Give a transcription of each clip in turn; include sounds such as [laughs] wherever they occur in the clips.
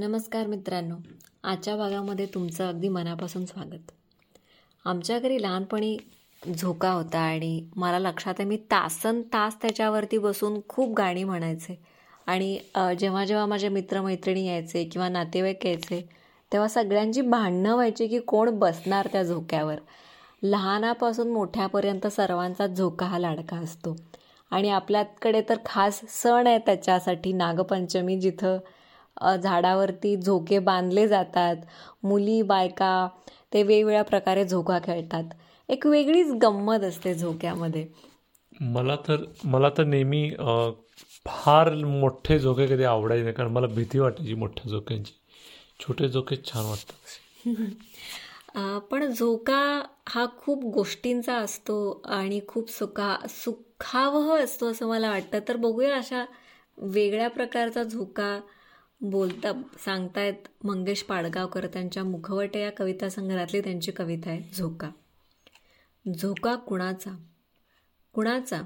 नमस्कार मित्रांनो. आजच्या भागामध्ये तुमचं अगदी मनापासून स्वागत. आमच्या घरी लहानपणी झोका होता आणि मला लक्षात आहे मी तासन तास त्याच्यावरती बसून खूप गाणी म्हणायचे. आणि जेव्हा जेव्हा माझे मित्रमैत्रिणी यायचे किंवा नातेवाईक यायचे तेव्हा सगळ्यांची भांडणं व्हायची की कोण बसणार त्या झोक्यावर. लहानापासून मोठ्यापर्यंत सर्वांचा झोका हा लाडका असतो. आणि आपल्याकडे तर खास सण आहे त्याच्यासाठी नागपंचमी जिथं झाडावरती झोके बांधले जातात. मुली बायका ते वेगवेगळ्या प्रकारे झोका खेळतात. एक वेगळीच गंमत असते झोक्यामध्ये. मला तर मला तर नेहमी फार मोठे झोके कधी आवडायचे नाही कारण मला भीती वाटायची मोठ्या झोक्यांची. छोटे झोके छान वाटतात. [laughs] पण झोका हा खूप गोष्टींचा असतो आणि खूप सुखा सुखावह असतो असं मला वाटतं. तर बघूया अशा वेगळ्या प्रकारचा झोका बोलता सांगतायत मंगेश पाडगावकर त्यांच्या मुखवट या कविता संग्रहातली त्यांची कविता आहे झोका. झोका कुणाचा? कुणाचा?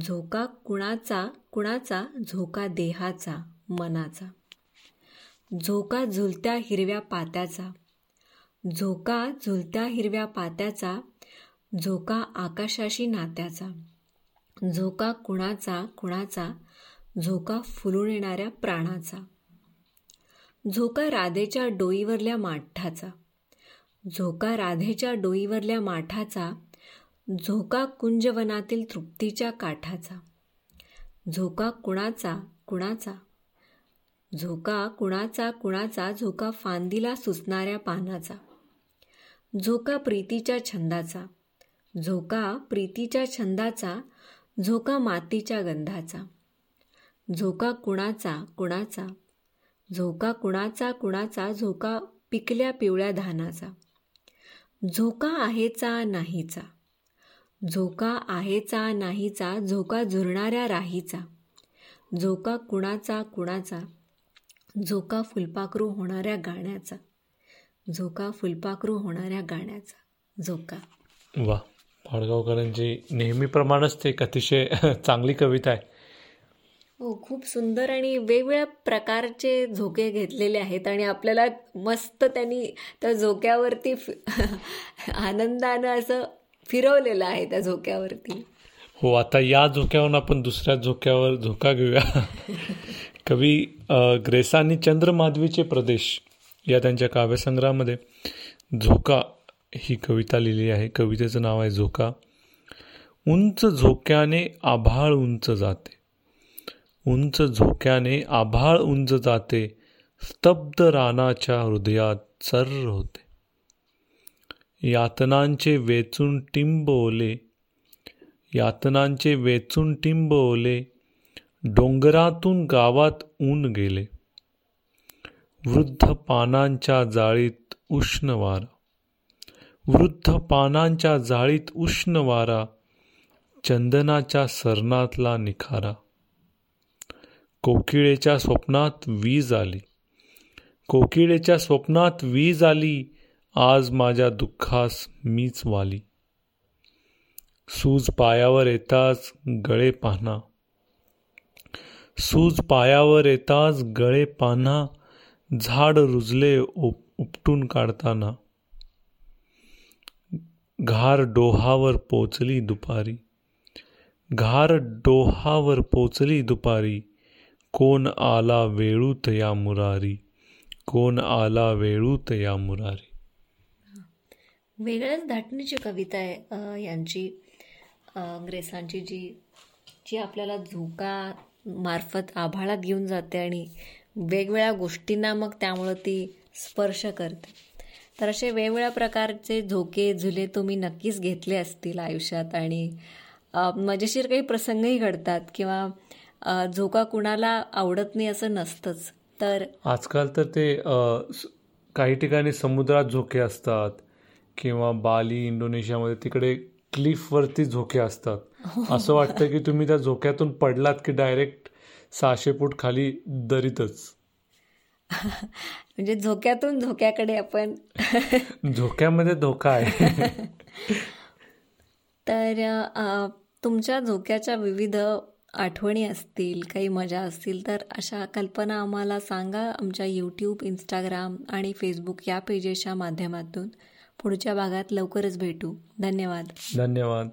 झोका कुणाचा? कुणाचा? झोका देहाचा मनाचा. झोका झुलत्या हिरव्या पात्याचा. झोका झुलत्या हिरव्या पात्याचा झोका आकाशाशी नात्याचा. झोका कुणाचा? कुणाचा? झोका फुलून येणाऱ्या प्राणाचा. झोका राधेच्या डोईवरल्या माठाचा. झोका राधेच्या डोईवरल्या माठाचा झोका कुंजवनातील तृप्तीच्या काठाचा. झोका कुणाचा कुणाचा? झोका कुणाचा कुणाचा? झोका फांदीला सुचणाऱ्या पानाचा. झोका प्रीतीच्या छंदाचा. झोका प्रीतीच्या छंदाचा झोका मातीच्या गंधाचा. झोका कुणाचा कुणाचा? झोका कुणाचा कुणाचा झोका पिकल्या पिवळ्या धानाचा. झोका आहेचा नाहीचा. झोका आहेचा नाहीचा झोका झुरणाऱ्या राहीचा. झोका कुणाचा कुणाचा झोका फुलपाखरू होणाऱ्या गाण्याचा. झोका फुलपाखरू होणाऱ्या गाण्याचा. झोका. वा पाडगावकरांची नेहमीप्रमाणेच ते एक अतिशय [laughs] चांगली कविता आहे. हो खूप सुंदर आणि वेगवेगळ्या प्रकारचे झोके घेतलेले आहेत आणि आपल्याला मस्त त्यांनी त्या झोक्यावरती [laughs] आनंदानं असं फिरवलेलं आहे त्या झोक्यावरती. हो आता या झोक्यावरून आपण दुसऱ्या झोक्यावर झोका घेऊया. [laughs] कवी ग्रेसानी चंद्रमाधवीचे प्रदेश या त्यांच्या काव्यसंग्रहामध्ये झोका ही कविता लिहिली आहे. कवितेचं नाव आहे झोका. उंच झोक्याने आभाळ उंच जाते. उंच झोक्याने आभाळ उंच जाते स्तब्ध रानाच्या हृदयात सर्र होते. यातनांचे वेचून टिंब ओले यातनांचे वेचून टिंब ओले डोंगरातून गावात ऊन गेले. वृद्ध पानांच्या जाळीत उष्ण वारा वृद्ध पानांच्या जाळीत उष्ण वारा चंदनाच्या सरणातला निखारा. कोकिळेच्या स्वप्नात वीज आली. कोकिळेच्या स्वप्नात वीज आली आज माझ्या दुःखास मीच वाली. सूज पायावर येताच गळे पाहना सूज पायावर येताच गळे पान्हा झाड रुजले उप उपटून काढताना. घार डोहावर पोचली दुपारी. घार डोहावर पोचली दुपारी. कोण आला वेळूत या मुरारी? कोण आला वेळूत या मुरारी? वेगळ्याच धाटणीची कविता आहे यांची. ग्रेसांची जी जी आपल्याला झोका मार्फत आभाळात घेऊन जाते आणि वेगवेगळ्या गोष्टींना मग त्यामुळं ती स्पर्श करते. तर असे वेगवेगळ्या प्रकारचे झोके झुले तुम्ही नक्कीच घेतले असतील आयुष्यात आणि मजेशीर काही प्रसंगही घडतात किंवा झोका कुणाला आवडत नाही असं नसतंच. तर आजकाल तर ते काही ठिकाणी समुद्रात झोके असतात किंवा बाली इंडोनेशियामध्ये तिकडे क्लिफवरती झोके असतात. हो. असं वाटतं की तुम्ही त्या झोक्यातून पडलात की डायरेक्ट सहाशे फूट खाली दरीतच. म्हणजे झोक्यातून झोक्याकडे आपण झोक्यामध्ये धोका आहे. [laughs] तर तुमच्या झोक्याच्या विविध आठवणी असतील काही मजा असतील तर अशा कल्पना आम्हाला सांगा आमच्या यूट्यूब इंस्टाग्राम आणि फेसबुक या पेजेसच्या माध्यमातून. पुढच्या भागात लवकरच भेटू. धन्यवाद. धन्यवाद.